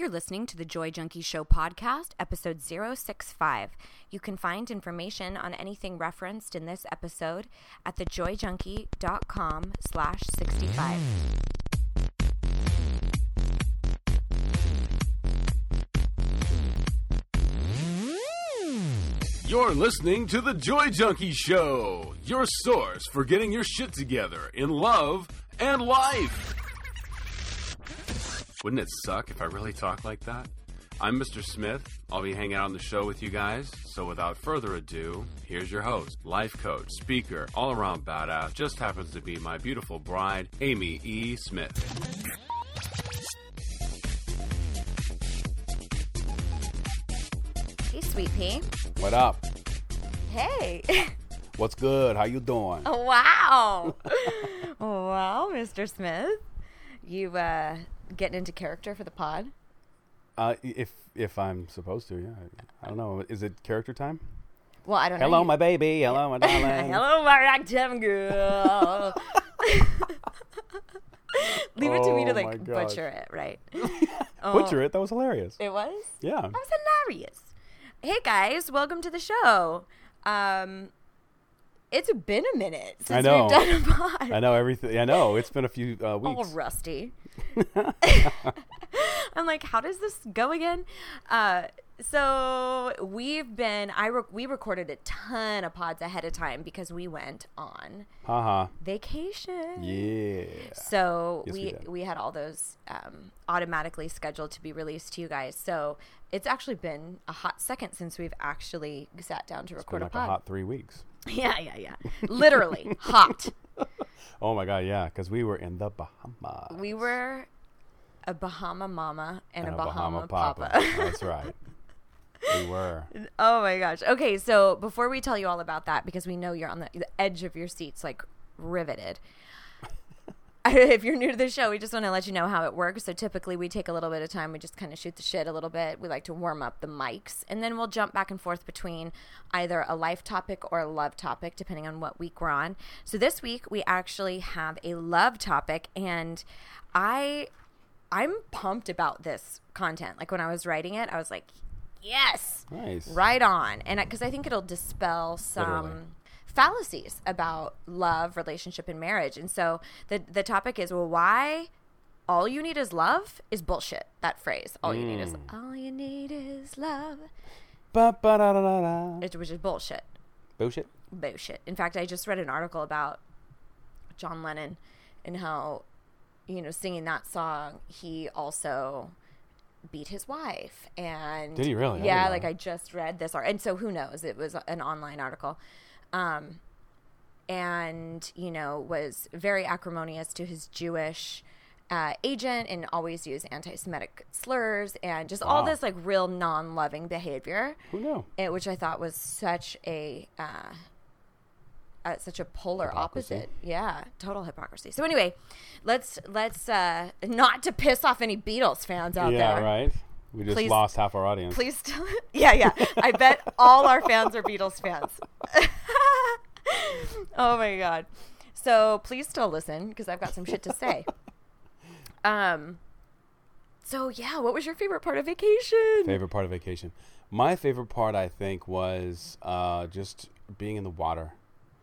You're listening to the Joy Junkie Show podcast, episode 065. You can find information on anything referenced in this episode at thejoyjunkie.com slash 65. You're listening to The Joy Junkie Show, your source for getting your shit together in love and life. Wouldn't it suck if I really talked like that? I'm Mr. Smith. I'll be hanging out on the show with you guys. So without further ado, here's your host, life coach, speaker, all around badass, just happens to be my beautiful bride, Amy E. Smith. Hey, Sweet Pea. What up? Hey. What's good? How you doing? Oh, wow. wow, Mr. Smith. You uh, getting into character for the pod? Uh, if if I'm supposed to, yeah. I don't know. Is it character time? Well, I don't know. Hello, my baby. Hello, my darling. Hello, my ragtime girl. Leave it to me to Oh like butcher it, right? Butcher it. That was hilarious. It was. Yeah. That was hilarious. Hey guys, welcome to the show. Um, it's been a minute since I know. we've done a pod. I know everything. I know. It's been a few uh, weeks. All rusty. I'm like, how does this go again? Uh, so we've been. I re- we recorded a ton of pods ahead of time because we went on Haha. vacation. Yeah. So Yes, we we we, had all those um, automatically scheduled to be released to you guys. So it's actually been a hot second since we've actually sat down to Been record like a a pod. hot three weeks. yeah, yeah, yeah. Literally hot. Oh my god, yeah. Because we were in the Bahamas. We were a Bahama mama and, a, Bahama, Papa. papa. That's right. We were. oh my gosh. Okay, so before we tell you all about that, because we know you're on the, the edge of your seats, like riveted. if you're new to the show, we just want to let you know how it works. So typically, we take a little bit of time. We just kind of shoot the shit a little bit. We like to warm up the mics, and then we'll jump back and forth between either a life topic or a love topic, depending on what week we're on. So this week, we actually have a love topic, and I, I'm pumped about this content. Like when I was writing it, I was like, yes, Nice. right on and because I, think it'll dispel some Literally. Fallacies about love relationship and marriage and so the the topic is well why all you need is love is bullshit that phrase all you need is Mm. all you need is love Ba ba da da da da. which is bullshit Bullshit. bullshit in fact i just read an article about john lennon and how you know singing that song he also beat his wife and Did he really? Yeah know like i just read this art and so who knows it was an online article um and you know was very acrimonious to his jewish uh, agent and always used anti-semitic slurs and just all this like real non-loving behavior Who knew? it, which I thought was such a uh, uh, such a polar Hypocrisy. opposite. Yeah, total hypocrisy. So anyway, let's let's uh, not to piss off any Beatles fans out yeah, there. Yeah, right. We just Please- lost half our audience. Please, yeah, yeah. I bet all our fans are Beatles fans. oh my god. So please still listen because I've got some shit to say. Um. So yeah, what was your favorite part of vacation? favorite part of vacation. My favorite part, I think, was uh, just being in the water.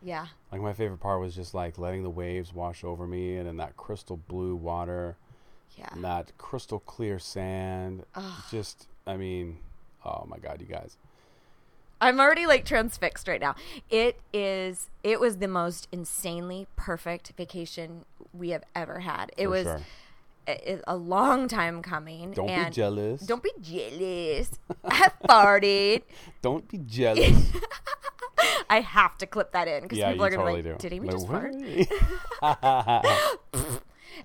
Yeah. Like my favorite part was just like letting the waves wash over me, and in that crystal blue water, Yeah. and that crystal clear sand. Just, I mean, oh my god, you guys. I'm already like transfixed right now. It is. It was the most insanely perfect vacation we have ever had. It For was sure. a, a long time coming. Don't be jealous. Don't be jealous. I farted. Don't be jealous. I have to clip that in because yeah, people are gonna totally be like, do. "Did he Like, just fart?"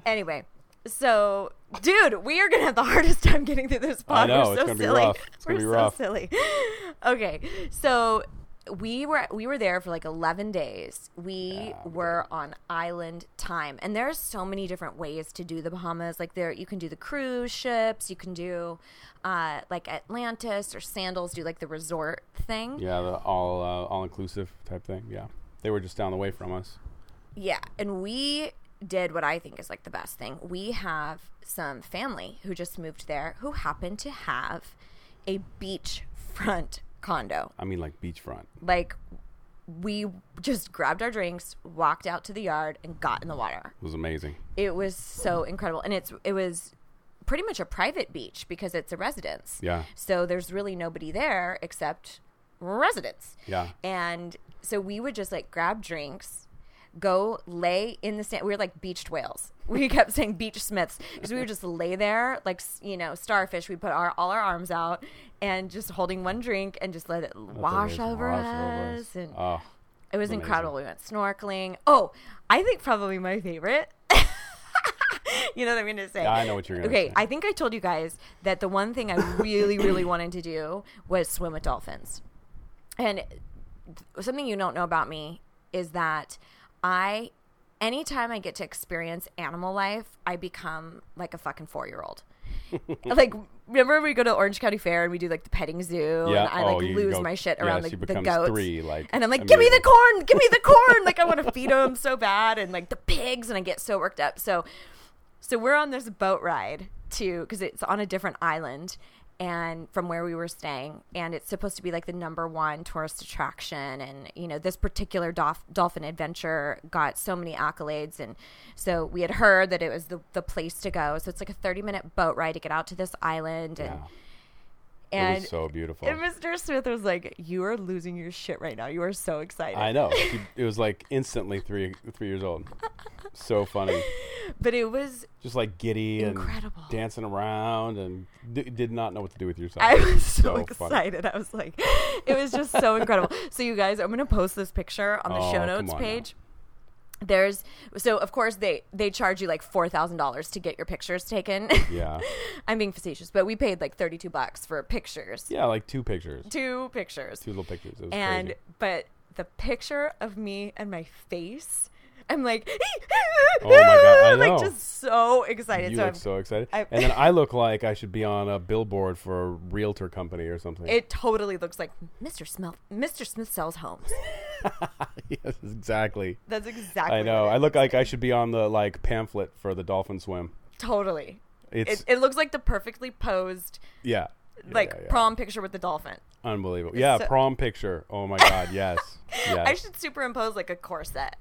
Anyway, so dude, we are gonna have the hardest time getting through this I podcast. know, We're it's so gonna be silly. rough. It's We're gonna be so rough. silly. Okay, so we were we were there for like 11 days. We Ah, were on island time, and there's so many different ways to do the Bahamas. Like there, you can do the cruise ships. You can do uh, like Atlantis or Sandals. Do like the resort thing. yeah, the all uh, all inclusive type thing. Yeah, they were just down the way from us. Yeah, and we did what I think is like the best thing. We have some family who just moved there who happen to have a beachfront condo. I mean, like beachfront. Like we just grabbed our drinks, walked out to the yard, and got in the water. It was amazing. It was so incredible, and it's it was pretty much a private beach because it's a residence. Yeah. So there's really nobody there except residents. Yeah. And so we would just like grab drinks, go lay in the sand. We were like beached whales. We kept saying beach smiths because we would just lay there like you know starfish. We put our all our arms out and just holding one drink and just let it wash over wash over us. And Oh, it was amazing. incredible. We went snorkeling. Oh, I think probably my favorite. you know what I'm going to say? Yeah, I know what you're gonna say. Okay, say. I think I told you guys that the one thing I really, really wanted to do was swim with dolphins. And th- something you don't know about me is that I, anytime I get to experience animal life, I become like a fucking four year old. like, remember we go to Orange County Fair and we do like the petting zoo, Yeah. and I Oh, like you lose go- my shit around she the, the goats. three, like, and I'm like, give me the corn, give me the corn. like I want to feed them so bad, and like the pigs, and I get so worked up. So, so we're on this boat ride to because it's on a different island and from where we were staying and it's supposed to be like the number one tourist attraction and you know this particular dolph- dolphin adventure got so many accolades and so we had heard that it was the, the place to go so it's like a 30 minute boat ride to get out to this island and. And it was so beautiful. and Mr. Smith was like, "You are losing your shit right now. You are so excited." I know. She- It was like instantly three three years old. So funny. but it was Just like giddy Incredible. and dancing around and d- did not know what to do with yourself. I was so, So funny. excited. I was like, it was just so incredible. So you guys, I'm gonna post this picture on the Oh, show notes on page. There's so of course they they charge you like four thousand dollars to get your pictures taken. Yeah. I'm being facetious, but we paid like thirty two bucks for pictures. Yeah, like two pictures. Two pictures. Two little pictures. It was and crazy. but the picture of me and my face, I'm like, Oh my God, I like just so excited. You so look I'm- so excited. I- and then I look like I should be on a billboard for a realtor company or something. it totally looks like Mr. Smith. Mr. Smith sells homes. yes, exactly. That's exactly. I know. I look like I should be on the like pamphlet for the dolphin swim. totally. It, it looks like the perfectly posed yeah. Yeah, like yeah, yeah. prom picture with the dolphin. Unbelievable. Yeah, so- prom picture. Oh my god, yes. Yes. I should superimpose like a corset.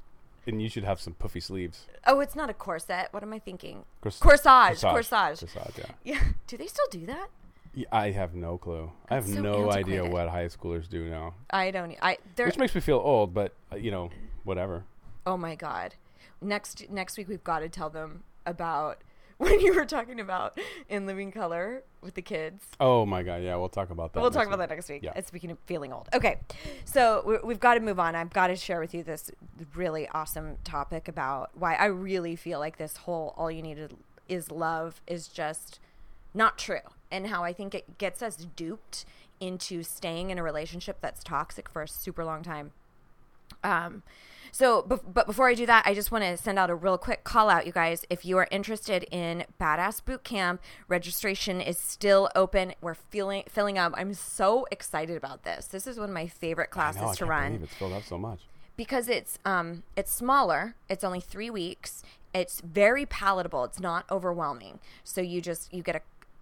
And you should have some puffy sleeves. Oh, it's not a corset. What am I thinking? Cors- Corsage. Corsage. Corsage, yeah. Yeah. Do they still do that? Yeah, I have no clue. I have so no idea what high schoolers do now. I don't. I. Which makes me feel old, but uh, you know, whatever. Oh my god. Next next week we've got to tell them about when you were talking about in living color with the kids. Oh my god, yeah, we'll talk about that. we'll talk about week. that next week. Yeah. Speaking of feeling old. Okay. So we've got to move on. I've got to share with you this really awesome topic about why I really feel like this whole all you need is love is just not true and how I think it gets us duped into staying in a relationship that's toxic for a super long time. Um, so, but before I do that, I just want to send out a real quick call out, you guys. If you are interested in Badass Boot Camp, registration is still open. We're feeling filling up. I'm so excited about this. This is one of my favorite classes know, I to can't run it's filled up so much. because it's um it's smaller it's only three weeks it's very palatable it's not overwhelming so you just you get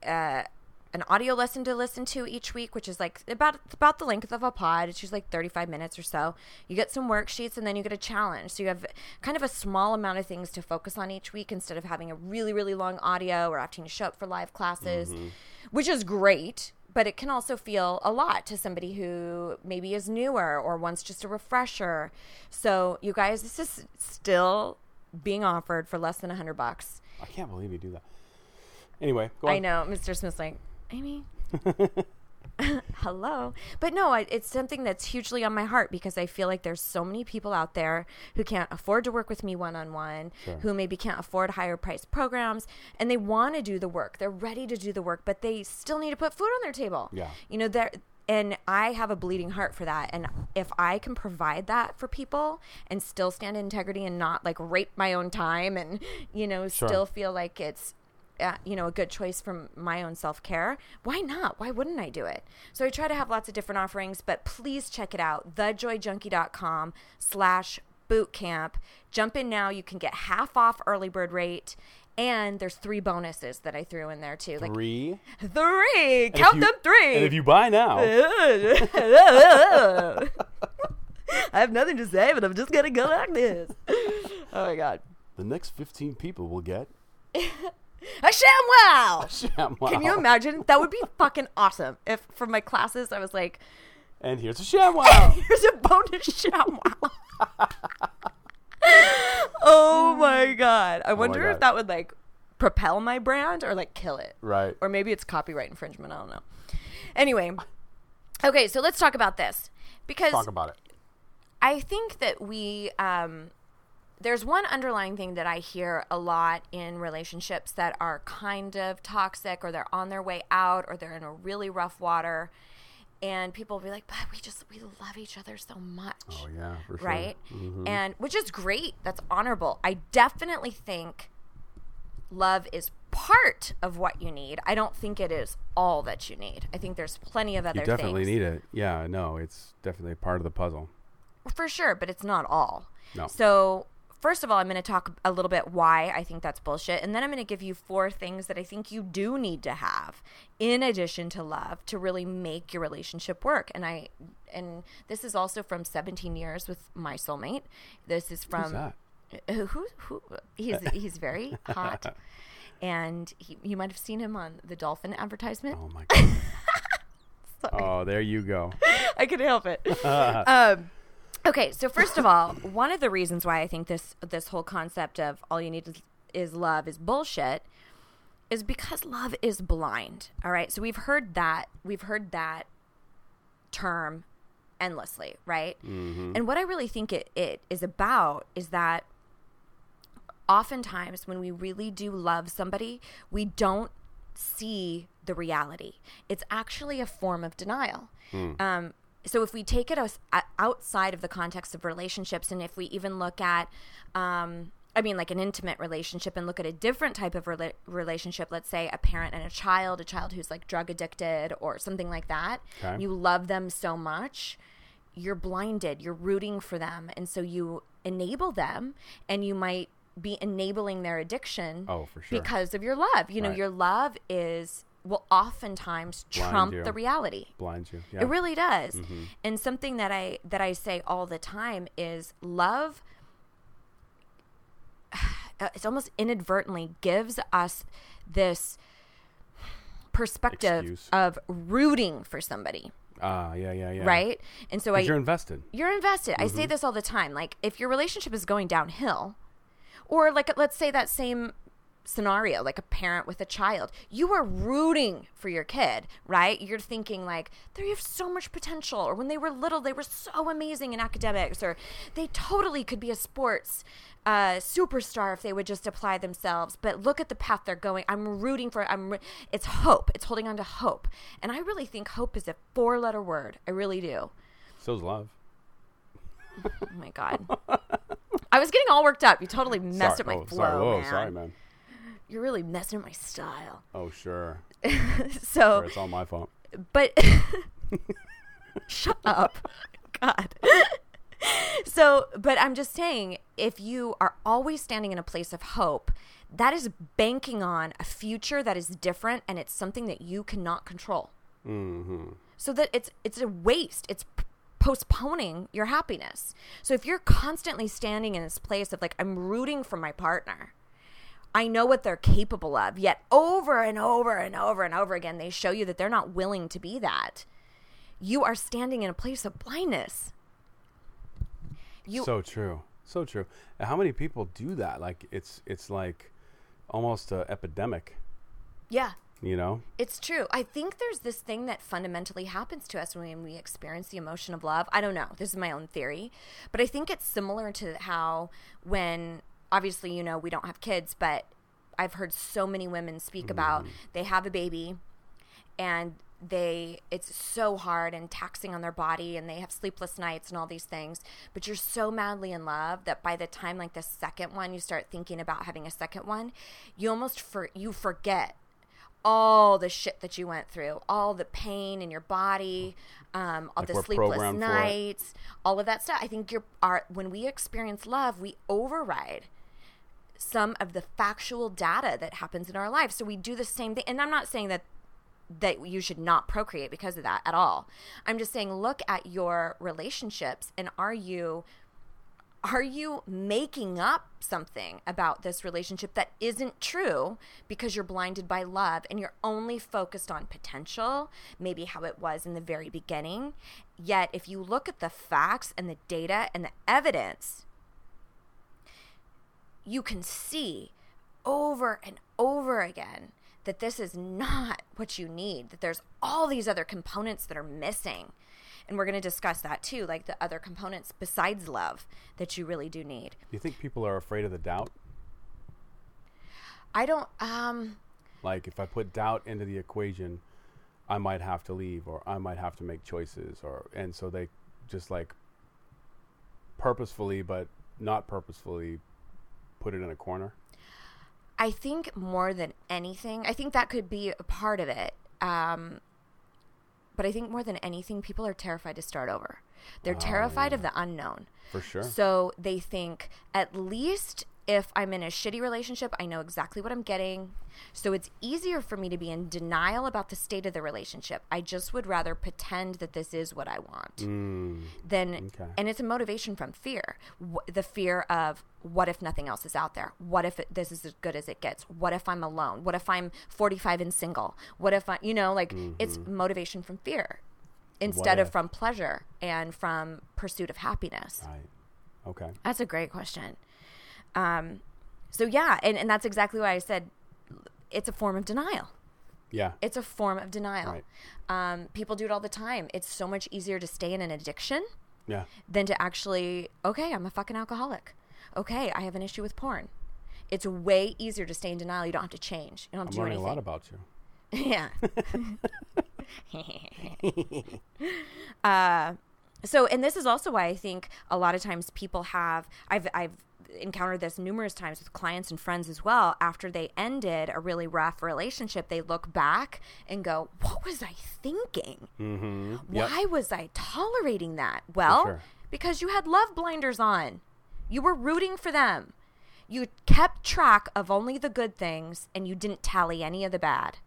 a uh, an audio lesson to listen to each week which is like about about the length of a pod it's just like 35 minutes or so you get some worksheets and then you get a challenge so you have kind of a small amount of things to focus on each week instead of having a really really long audio or having to show up for live classes mm-hmm. which is great but it can also feel a lot to somebody who maybe is newer or wants just a refresher. So, you guys, this is still being offered for less than a hundred bucks. I can't believe you do that. Anyway, go on. I know, Mr. Smith's like, Amy, hello, but no, I, it's something that's hugely on my heart because I feel like there's so many people out there who can't afford to work with me one on one, who maybe can't afford higher price programs, and they want to do the work. They're ready to do the work, but they still need to put food on their table. Yeah. you know, there. And I have a bleeding heart for that. And if I can provide that for people and still stand in integrity and not like rape my own time and, you know, Sure. still feel like it's uh, you know a good choice from my own self-care why not why wouldn't i do it so i try to have lots of different offerings but please check it out thejoyjunkie.com slash boot camp. Jump in now. You can get half off early bird rate. And there's three bonuses that I threw in there too. Like Three. three. And Count you- them three. And if you buy now, I have nothing to say, but I'm just gonna go like this. Oh my god. the next 15 people will get A ShamWow! ShamWow. Can you imagine? That would be fucking awesome. If for my classes I was like, And here's a ShamWow. here's a bonus ShamWow. oh my god. I wonder if God. that would like propel my brand or like kill it. right. Or maybe it's copyright infringement. I don't know. Anyway. Okay, so let's talk about this. Because Talk about it. I think that we um, there's one underlying thing that I hear a lot in relationships that are kind of toxic or they're on their way out or they're in a really rough water and people will be like, "But we just we love each other so much." Oh yeah, for sure. right? Mhm. And which is great. That's honorable. I definitely think love is part of what you need. I don't think it is all that you need. I think there's plenty of other things. You definitely things. need it. Yeah, no, it's definitely part of the puzzle. For sure, but it's not all. No. So, first of all, I'm going to talk a little bit why I think that's bullshit. And then I'm going to give you four things that I think you do need to have in addition to love to really make your relationship work. And I, and this is also from 17 years with my soulmate. This is from. Who's that? Uh, Who, who, he's, he's very hot. And he, you might have seen him on the dolphin advertisement. Oh my god. oh, there you go. I couldn't help it. um, okay, so first of all, one of the reasons why I think this this whole concept of all you need is, is love is bullshit is because love is blind. All right, so we've heard that we've heard that term endlessly, right? And what I really think it, it is about is that oftentimes when we really do love somebody, we don't see the reality. It's actually a form of denial. Um, so if we take it outside of the context of relationships, and if we even look at, um, I mean, like an intimate relationship, and look at a different type of rela- relationship, let's say a parent and a child, a child who's like drug addicted or something like that, Okay. you love them so much you're blinded you're rooting for them and so you enable them and you might be enabling their addiction Oh, for sure. because of your love you know Right. your love is will oftentimes Blind trump you. the reality Blinds you. Yeah. it really does Mm-hmm. and something that i that i say all the time is love it's almost inadvertently gives us this perspective Excuse. of rooting for somebody Ah, yeah, yeah, yeah. right and so i you're invested. you're invested. I say this all the time. Like if your relationship is going downhill, or like let's say that same scenario, like a parent with a child, you are rooting for your kid, right? You're thinking like they have so much potential, or when they were little, they were so amazing in academics, or they totally could be a sports uh, superstar if they would just apply themselves. But look at the path they're going. I'm rooting for. I'm. It's hope. It's holding on to hope, and I really think hope is a four-letter word. I really do. So's love. Oh my god. I was getting all worked up. You totally messed sorry. up my oh, flow, sorry. Whoa, man. sorry, man. You're really messing up my style. Oh, sure. So, Sure, it's all my fault. but shut up. God. so, but I'm just saying if you are always standing in a place of hope, that is banking on a future that is different and it's something that you cannot control. Mm-hmm. so that it's it's a waste it's p- postponing your happiness so if you're constantly standing in this place of like i'm rooting for my partner i know what they're capable of yet over and over and over and over again they show you that they're not willing to be that you are standing in a place of blindness you so true. So true. And how many people do that? Like it's it's like almost a epidemic. yeah You know? It's true. I think there's this thing that fundamentally happens to us when we experience the emotion of love. I don't know. This is my own theory. But I think it's similar to how when obviously you know we don't have kids, but I've heard so many women speak about they have a baby and they it's so hard and taxing on their body and they have sleepless nights and all these things but you're so madly in love that by the time like the second one you start thinking about having a second one you almost for you forget all the shit that you went through, all the pain in your body, um, all Like the sleepless programmed for it. nights, all of that stuff. I think you're our when we experience love, we override some of the factual data that happens in our life. So we do the same thing. And I'm not saying that that you should not procreate because of that at all. I'm just saying look at your relationships and are you are you making up something about this relationship that isn't true because you're blinded by love and you're only focused on potential, maybe how it was in the very beginning? Yet, if you look at the facts and the data and the evidence, you can see over and over again that this is not what you need, that there's all these other components that are missing. And we're going to discuss that too, like the other components besides love that you really do need. Do you think people are afraid of the doubt? I don't, um, Like if I put doubt into the equation, I might have to leave or I might have to make choices or and so they just like purposefully but not purposefully put it in a corner. I think more than anything, I think that could be a part of it. Um, but I think more than anything, people are terrified to start over. They're terrified of the unknown. For sure. So they think at least if I'm in a shitty relationship, I know exactly what I'm getting. So it's easier for me to be in denial about the state of the relationship. I just would rather pretend that this is what I want Mm, than Okay. and it's a motivation from fear the fear of what if nothing else is out there what if it, this is as good as it gets what if i'm alone what if i'm 45 and single what if i you know like it's motivation from fear instead of from pleasure and from pursuit of happiness right. Okay. that's a great question um so yeah and, and that's exactly why i said it's a form of denial Yeah. it's a form of denial Right. um, people do it all the time it's so much easier to stay in an addiction Yeah. than to actually, okay, I'm a fucking alcoholic. Okay, I have an issue with porn. It's way easier to stay in denial. You don't have to change. You don't have I'm to do learning a lot about you. yeah. uh, so, and this is also why I think a lot of times people have, I've, I've encountered this numerous times with clients and friends as well. After they ended a really rough relationship, they look back and go, What was I thinking? Mm-hmm. Why was I tolerating that? Well, sure. because you had love blinders on. You were rooting for them. You kept track of only the good things and you didn't tally any of the bad.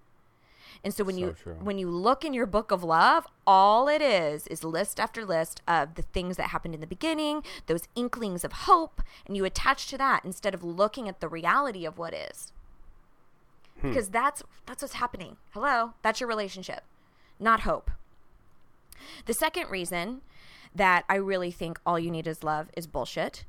And so when So you true. when you look in your book of love, all it is is list after list of the things that happened in the beginning, those inklings of hope, and you attach to that instead of looking at the reality of what is. Hmm. Because that's that's what's happening. Hello, that's your relationship, not hope. The second reason that I really think all you need is love is bullshit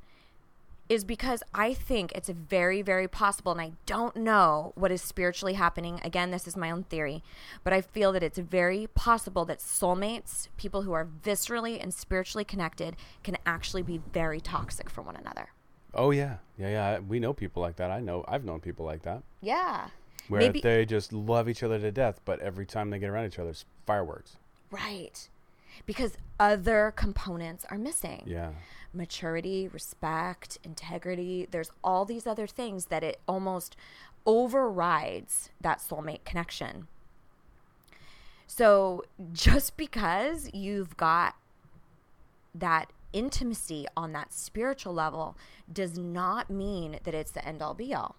is because I think it's very, very possible, and I don't know what is spiritually happening. Again, this is my own theory, but I feel that it's very possible that soulmates, people who are viscerally and spiritually connected, can actually be very toxic for one another. Oh yeah. Yeah, yeah. We know people like that. I know. I've known people like that. Yeah. Where Maybe- they just love each other to death, but every time they get around each other, it's fireworks. Right. Because other components are missing. Yeah. Maturity, respect, integrity. There's all these other things that it almost overrides that soulmate connection. So just because you've got that intimacy on that spiritual level does not mean that it's the end all be all.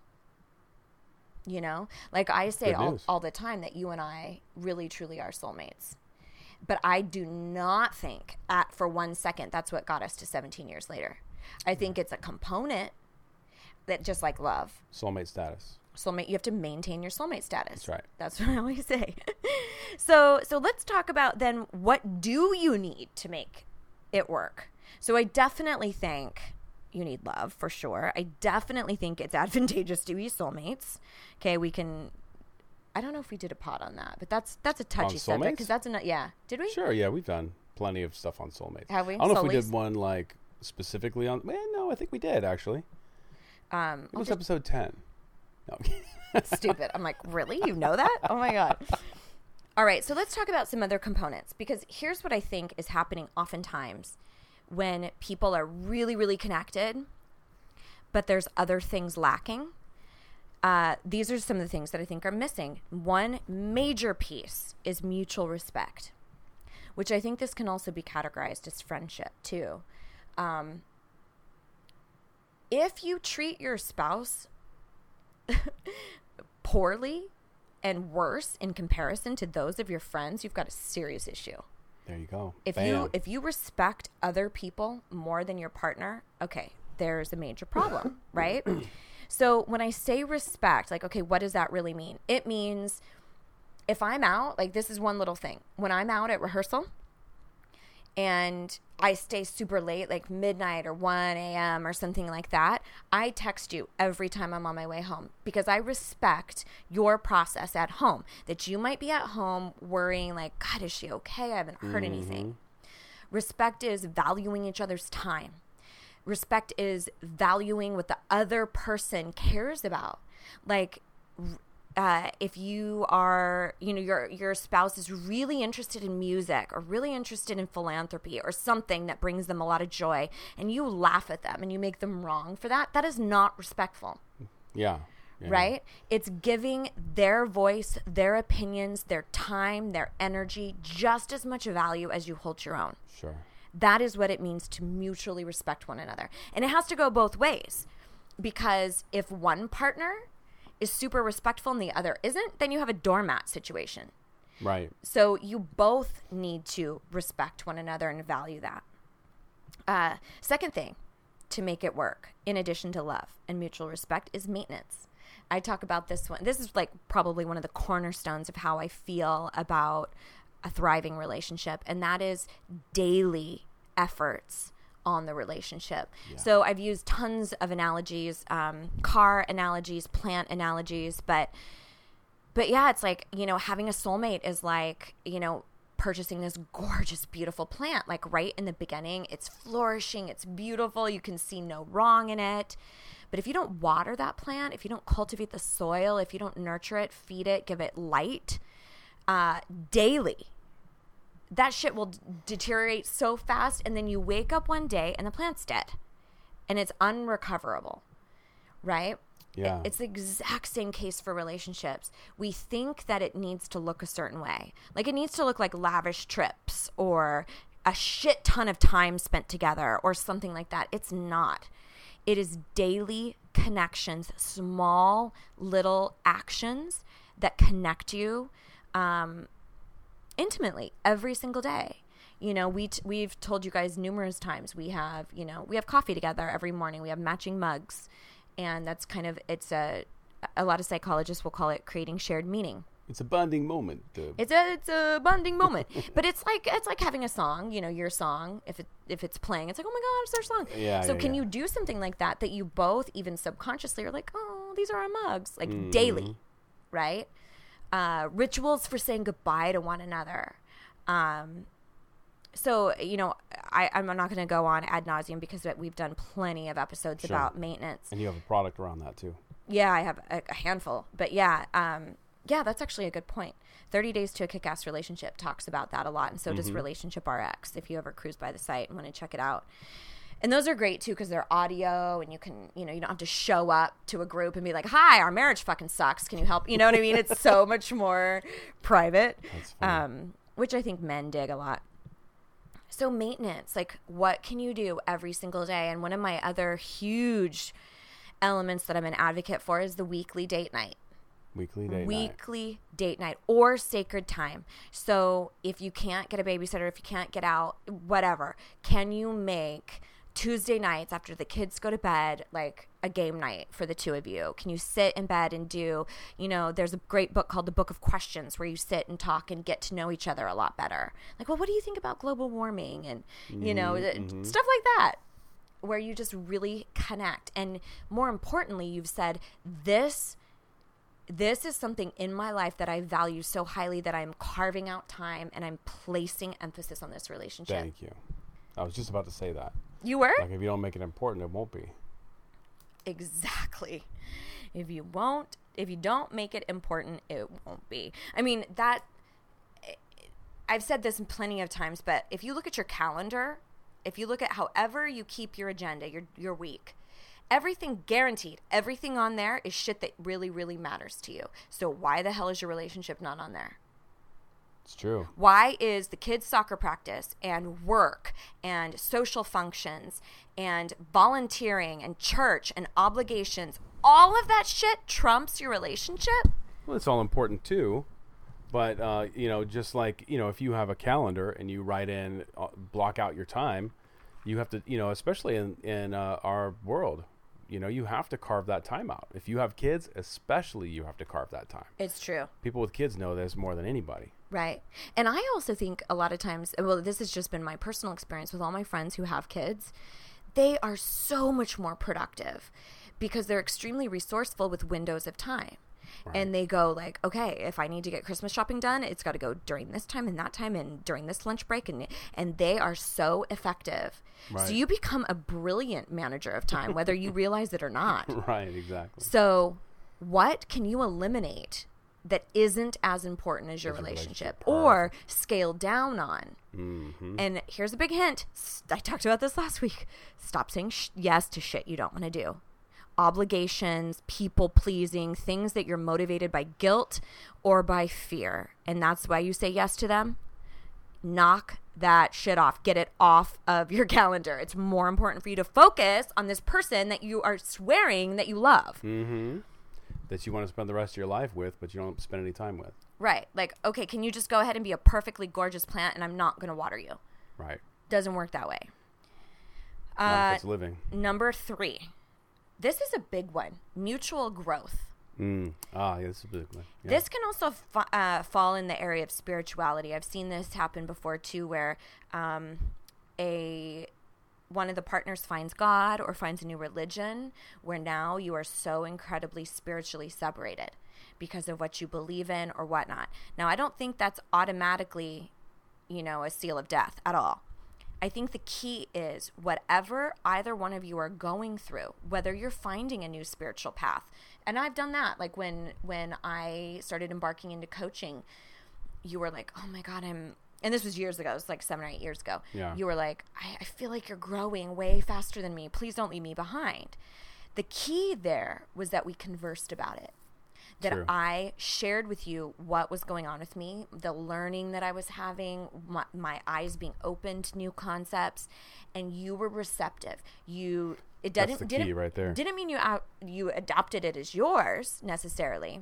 You know, like I say all, all the time that you and I really truly are soulmates. But I do not think at for one second that's what got us to 17 years later. I think it's a component that just like love, Soulmate status. soulmate you have to maintain your soulmate status. That's right. that's what i always say. So so let's talk about then what do you need to make it work? So i definitely think you need love for sure. I definitely think it's advantageous to be soulmates. Okay we can i don't know if we did a pod on that but that's that's a touchy subject because that's a yeah did we Sure, yeah, we've done plenty of stuff on soulmates. Have we? I don't know if we did one like specifically on. Well, no, I think we did actually. um It I'll was just- episode ten. No. stupid. I'm like, really? You know that? Oh my God. All right, so let's talk about some other components because here's what I think is happening oftentimes when people are really, really connected, but there's other things lacking. Uh, these are some of the things that I think are missing. One major piece is mutual respect, which I think this can also be categorized as friendship too. Um, if you treat your spouse poorly and worse in comparison to those of your friends, you've got a serious issue. There you go. If Bam. you if you respect other people more than your partner, okay, there's a major problem, right? So when I say respect, like okay, what does that really mean? It means if I'm out, like this is one little thing. When I'm out at rehearsal and I stay super late, like midnight or 1 a.m. or something like that, I text you every time I'm on my way home because I respect your process at home. That you might be at home worrying, like, God, is she okay? I haven't heard anything. Mm-hmm. Respect is valuing each other's time. Respect is valuing what the other person cares about. Like, uh, if you are, you know, your your spouse is really interested in music or really interested in philanthropy or something that brings them a lot of joy, and you laugh at them and you make them wrong for that, that is not respectful, yeah. yeah. right? It's giving their voice, their opinions, their time, their energy just as much value as you hold your own. Sure. That is what it means to mutually respect one another. And it has to go both ways because if one partner is super respectful and the other isn't, then you have a doormat situation. Right. So you both need to respect one another and value that. Uh, second thing to make it work, in addition to love and mutual respect, is maintenance. I talk about this one. This is like probably one of the cornerstones of how I feel about a thriving relationship, and that is daily efforts on the relationship. So I've used tons of analogies, um, car analogies, plant analogies, but but yeah, it's like, you know, having a soulmate is like, you know, purchasing this gorgeous, beautiful plant. Like right in the beginning, it's flourishing, it's beautiful, you can see no wrong in it. But if you don't water that plant, if you don't cultivate the soil, if you don't nurture it, feed it, give it light uh, daily, that shit will deteriorate so fast. And then you wake up one day and the plant's dead and it's unrecoverable, right? Yeah. It's the exact same case for relationships. We think that it needs to look a certain way. Like it needs to look like lavish trips or a shit ton of time spent together or something like that. It's not. It is daily connections, small little actions that connect you um, intimately every single day. You know, we t- we've told you guys numerous times we have, you know, we have coffee together every morning. We have matching mugs, and that's kind of it's a a lot of psychologists will call it creating shared meaning. It's a bonding moment. Uh, It's a it's a bonding moment, but it's like it's like having a song. You know, your song. If it if it's playing, it's like oh my god, it's our song. Yeah, So yeah, can yeah. you do something like that that you both even subconsciously are like, oh, these are our mugs, like daily, right? Uh, rituals for saying goodbye to one another. Um, so you know, I, I'm not going to go on ad nauseum because we've done plenty of episodes Sure. about maintenance. and you have a product around that too. Yeah, I have a, a handful, but yeah, um, yeah, that's actually a good point. Thirty Days to a Kick-Ass Relationship talks about that a lot, and so does Relationship RX. If you ever cruise by the site and want to check it out, and those are great too because they're audio, and you can, you know, you don't have to show up to a group and be like, "Hi, our marriage fucking sucks. Can you help?" You know what I mean? It's so much more private, um, which I think men dig a lot. So maintenance, like what can you do every single day? And one of my other huge elements that I'm an advocate for is the weekly date night. Weekly date night. weekly date night or sacred time. So if you can't get a babysitter, if you can't get out, whatever, can you make Tuesday nights after the kids go to bed like a game night for the two of you? Can you sit in bed and do, you know, there's a great book called The Book of Questions where you sit and talk and get to know each other a lot better. Like, well, what do you think about global warming and, you know, Mm-hmm, stuff like that where you just really connect. And more importantly, you've said this this is something in my life that I value so highly that I'm carving out time and I'm placing emphasis on this relationship. Thank you. I was just about to say that. You were? Like if you don't make it important, it won't be. Exactly. If you won't, if you don't make it important, it won't be. I mean, that I've said this plenty of times, but if you look at your calendar, if you look at however you keep your agenda, your your week, Everything guaranteed, everything on there is shit that really, really matters to you. So why the hell is your relationship not on there? It's true. Why is the kids' soccer practice and work and social functions and volunteering and church and obligations, all of that shit trumps your relationship? Well, it's all important too. But uh, you know, just like you know, if you have a calendar and you write in, uh, block out your time, you have to, you know, especially in in uh, our world, you know, you have to carve that time out. If you have kids, especially, you have to carve that time. It's true. People with kids know this more than anybody. Right. And I also think a lot of times, well, this has just been my personal experience with all my friends who have kids, they are so much more productive because they're extremely resourceful with windows of time. And they go like, okay, if I need to get Christmas shopping done, it's got to go during this time and that time and during this lunch break, and and they are so effective. Right. So you become a brilliant manager of time, whether you realize it or not. Right. Exactly. So, what can you eliminate that isn't as important as your relationship, relationship. or scale down on? hmm And here's a big hint. I talked about this last week. Stop saying sh- yes to shit you don't want to do. Obligations, people pleasing, things that you're motivated by guilt or by fear. And that's why you say yes to them. Knock that shit off. Get it off of your calendar. It's more important for you to focus on this person that you are swearing that you love. hmm That you want to spend the rest of your life with, but you don't spend any time with. Right. Like, okay, can you just go ahead and be a perfectly gorgeous plant and I'm not going to water you? Right. Doesn't work that way. Not Uh, it's living. number three. This is a big one mutual growth. Mm. Ah, yeah, this is a big one. Yeah. This can also fa- uh, fall in the area of spirituality. I've seen this happen before too, where um, a one of the partners finds God or finds a new religion, where now you are so incredibly spiritually separated because of what you believe in or whatnot. Now, I don't think that's automatically, you know, a seal of death at all. I think the key is whatever either one of you are going through, whether you're finding a new spiritual path. And I've done that. Like when when I started embarking into coaching, you were like, "Oh my god, I'm." And this was years ago. It was like seven or eight years ago. Yeah. You were like, I, "I feel like you're growing way faster than me. Please don't leave me behind." The key there was that we conversed about it that True. I shared with you what was going on with me, the learning that I was having, my, my eyes being open to new concepts, and you were receptive. You it That's didn't the didn't key right there. didn't mean you out you adopted it as yours necessarily,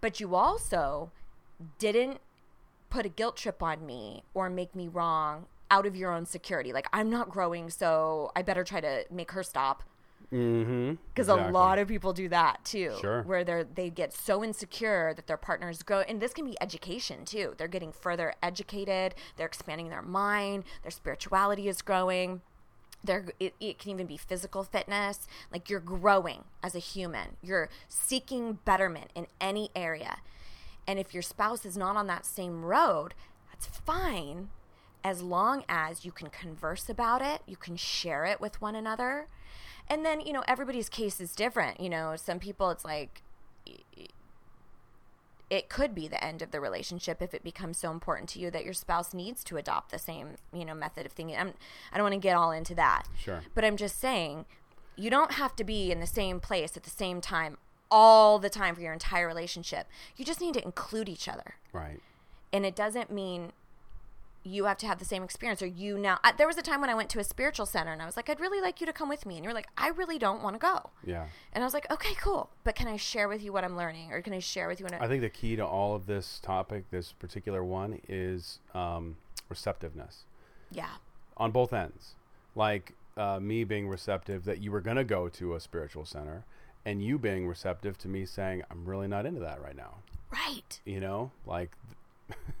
but you also didn't put a guilt trip on me or make me wrong out of your own security. Like I'm not growing, so I better try to make her stop Mm-hmm. because a lot of people do that too Sure. where they're they get so insecure that their partners grow and this can be education too they're getting further educated they're expanding their mind their spirituality is growing there it, it can even be physical fitness like you're growing as a human you're seeking betterment in any area and if your spouse is not on that same road that's fine as long as you can converse about it you can share it with one another. And then you know everybody's case is different you know some people it's like it could be the end of the relationship if it becomes so important to you that your spouse needs to adopt the same you know method of thinking. I'm, i don't want to get all into that. Sure. but i'm just saying you don't have to be in the same place at the same time all the time for your entire relationship. You just need to include each other. Right. and it doesn't mean you have to have the same experience or you now I, there was a time when i went to a spiritual center and i was like i'd really like you to come with me. And you're like i really don't want to go. Yeah. and i was like okay cool. But can i share with you what i'm learning or can i share with you what I think the key to all of this topic, this particular one, is um, receptiveness. Yeah. On both ends. Like uh, me being receptive that you were going to go to a spiritual center, and you being receptive to me saying, I'm really not into that right now. right. You know, like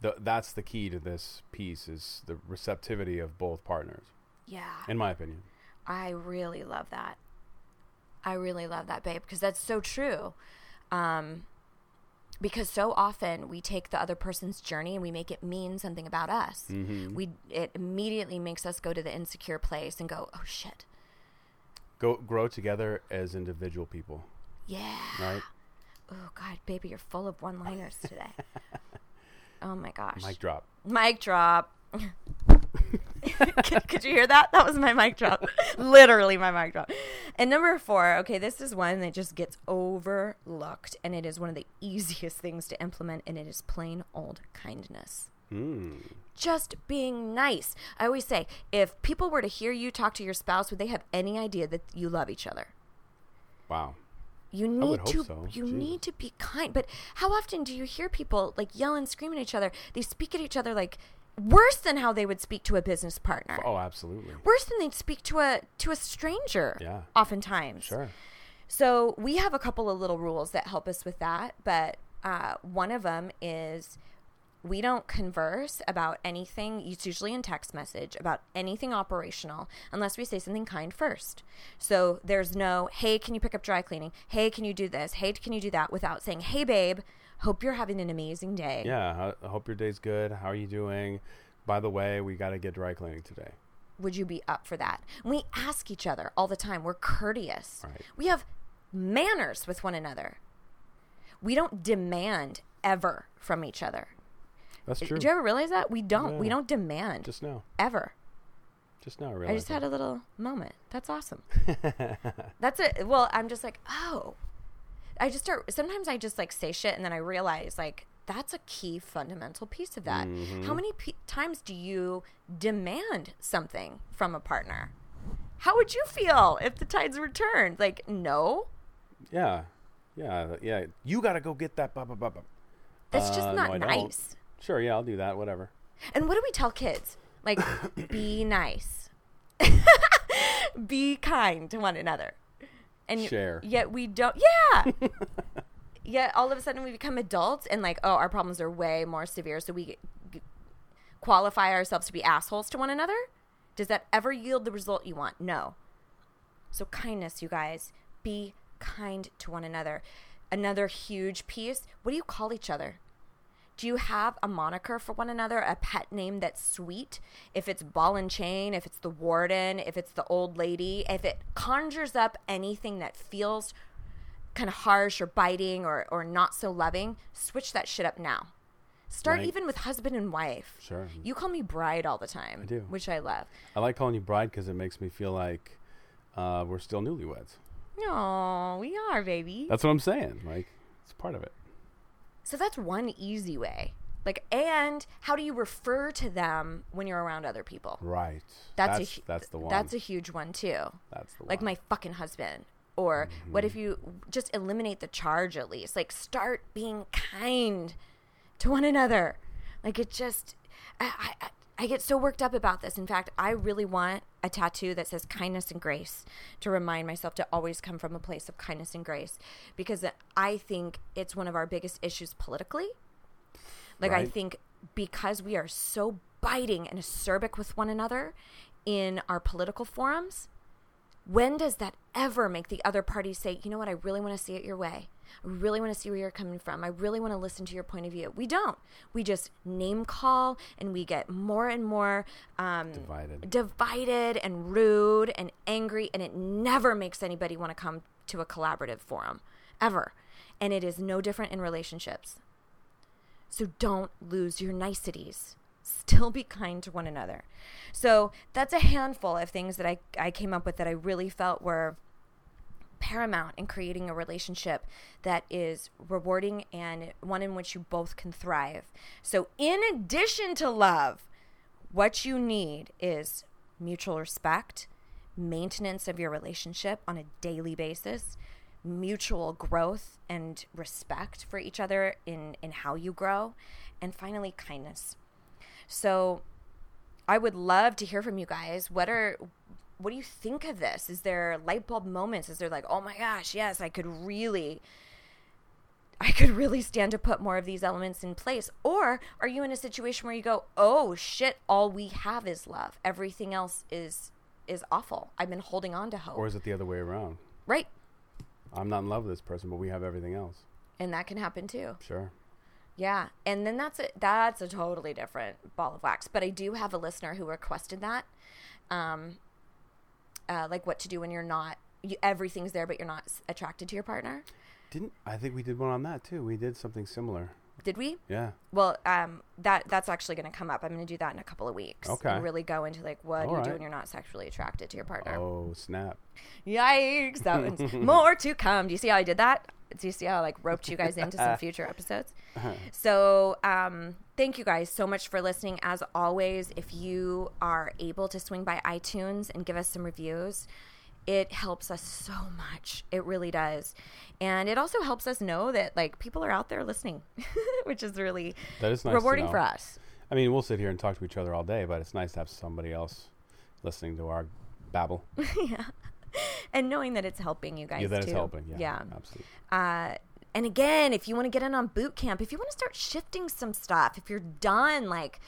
the, that's the key to this piece is the receptivity of both partners, yeah. In my opinion. i really love that. I really love that babe because that's so true. Um because so often we take the other person's journey and we make it mean something about us. Mm-hmm. we it immediately makes us go to the insecure place and go oh shit Go grow together as individual people, yeah right? Oh God, baby, you're full of one-liners today. oh my gosh. Mic drop. Mic drop. could, could you hear that? That was my mic drop. Literally my mic drop. And number four, okay, this is one that just gets overlooked, and it is one of the easiest things to implement, and it is plain old kindness. Mm. Just being nice. I always say, if people were to hear you talk to your spouse, would they have any idea that you love each other? Wow. You need to so. you Jesus. need to be kind. But how often do you hear people like yell and scream at each other? They speak at each other like worse than how they would speak to a business partner. Oh, absolutely. Worse than they'd speak to a to a stranger. Yeah. Oftentimes. Sure. So we have a couple of little rules that help us with that, but uh, one of them is we don't converse about anything. It's usually in text message about anything operational unless we say something kind first. So there's no, "Hey, can you pick up dry cleaning? Hey, can you do this? Hey, can you do that?" Without saying, "Hey, babe, hope you're having an amazing day." Yeah. I, hope your day's good. How are you doing? By the way, we got to get dry cleaning today. would you be up for that? We ask each other all the time. We're courteous. Right. We have manners with one another. We don't demand ever from each other. That's true. Did you ever realize that? We don't. We don't demand Just now. ever. Just now, really. I just had a little moment. That's awesome. That's it. Well, I'm just like, oh. I just start. Sometimes I just like say shit, and then I realize like that's a key fundamental piece of that. Mm-hmm. How many pe- times do you demand something from a partner? How would you feel if the tides were turned? Like, no, Yeah. Yeah. Yeah. You got to go get that. Blah, blah, blah, blah. that's just Uh, not no, nice. Sure. Yeah. I'll do that. Whatever. And what do we tell kids? Like, be nice, be kind to one another, and Share. Yet we don't. Yeah. yet all of a sudden we become adults and like, oh, our problems are way more severe, so we g- qualify ourselves to be assholes to one another. Does that ever yield the result you want? No. So kindness, you guys, be kind to one another. Another huge piece. What do you call each other? Do you have a moniker for one another, a pet name that's sweet? If it's ball and chain, if it's the warden, if it's the old lady, if it conjures up anything that feels kind of harsh or biting or, or not so loving, switch that shit up now. Start Right. even with husband and wife. Sure. You call me bride all the time. I do. Which I love. I like calling you bride because it makes me feel like uh, we're still newlyweds. No, we are, baby. That's what I'm saying. Like, it's part of it. So that's one easy way. Like, and how do you refer to them when you're around other people? Right. That's that's, a that's the one. That's a huge one too. That's the one. Like my fucking husband. Or what Mm-hmm. if you just eliminate the charge at least? Like start being kind to one another. Like it just, I, I, I get so worked up about this. In fact, I really want a tattoo that says kindness and grace to remind myself to always come from a place of kindness and grace because I think it's one of our biggest issues politically. Like I think because we are so biting and acerbic with one another in our political forums, when does that ever make the other party say, you know what, I really want to see it your way? I really want to see where you're coming from. I really want to listen to your point of view. We don't. We just name call and we get more and more um, Divided. divided and rude and angry, and it never makes anybody want to come to a collaborative forum, ever. And it is no different in relationships. So don't lose your niceties. Still be kind to one another. So that's a handful of things that I, I came up with that I really felt were paramount in creating a relationship that is rewarding and one in which you both can thrive. So, in addition to love, what you need is mutual respect, maintenance of your relationship on a daily basis, mutual growth and respect for each other in, in how you grow, and finally, kindness. So, I would love to hear from you guys. What are what do you think of this? Is there light bulb moments? Is there like, oh my gosh, yes, I could really I could really stand to put more of these elements in place? Or are you in a situation where you go, "Oh shit, all we have is love. Everything else is is awful. I've been holding on to hope." Or is it the other way around? right. I'm not in love with this person, but we have everything else. And that can happen too. Sure. Yeah, and then that's a that's a totally different ball of wax. But I do have a listener who requested that, um, uh, like what to do when you're not you, everything's there, but you're not attracted to your partner. Didn't I think we did one on that too? We did something similar. Did we? Yeah. Well, um, that that's actually going to come up. I'm going to do that in a couple of weeks. Okay. And really go into like what All you do when you're not sexually attracted to your partner. Oh snap! Yikes! That one's more to come. Do you see how I did that? Do you see how I like roped you guys into some future episodes? So, um, thank you guys so much for listening. As always, if you are able to swing by iTunes and give us some reviews, it helps us so much. It really does, and it also helps us know that like people are out there listening, which is really That is nice rewarding for us. I mean, we'll sit here and talk to each other all day, but it's nice to have somebody else listening to our babble. Yeah. And knowing that it's helping you guys yeah, that too. is helping. Yeah, yeah. absolutely. Uh, and again, if you want to get in on boot camp, if you want to start shifting some stuff, if you're done like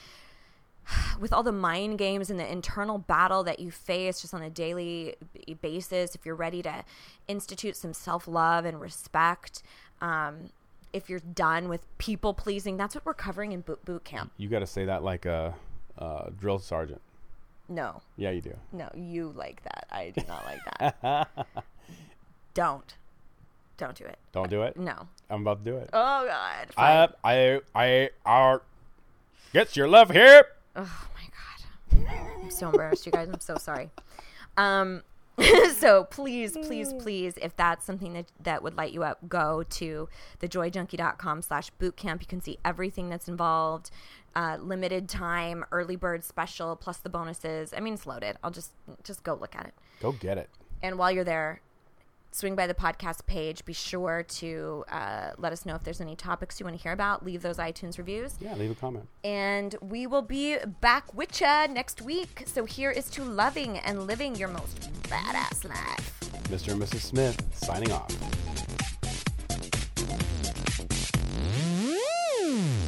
with all the mind games and the internal battle that you face just on a daily basis, if you're ready to institute some self love and respect, um, if you're done with people pleasing, that's what we're covering in boot, boot camp. You got to say that like a, a drill sergeant. No, Yeah, you do. no, you like that. I do not like that. Don't. Don't do it. Don't do it. No. I'm about to do it. Oh, God. Fine. I, I, I, are. Gets your love here. Oh my god. I'm so embarrassed, you guys. I'm so sorry. Um so please, please, please, if that's something that, that would light you up, go to thejoyjunkie.com slash bootcamp. You can see everything that's involved. Uh, limited time, early bird special, plus the bonuses. I mean, it's loaded. I'll just just go look at it. Go get it. And while you're there, swing by the podcast page. Be sure to uh, let us know if there's any topics you want to hear about. Leave those iTunes reviews. Yeah, leave a comment. And we will be back with ya next week. So here is to loving and living your most badass life. Mr. and Mrs. Smith signing off. Mm.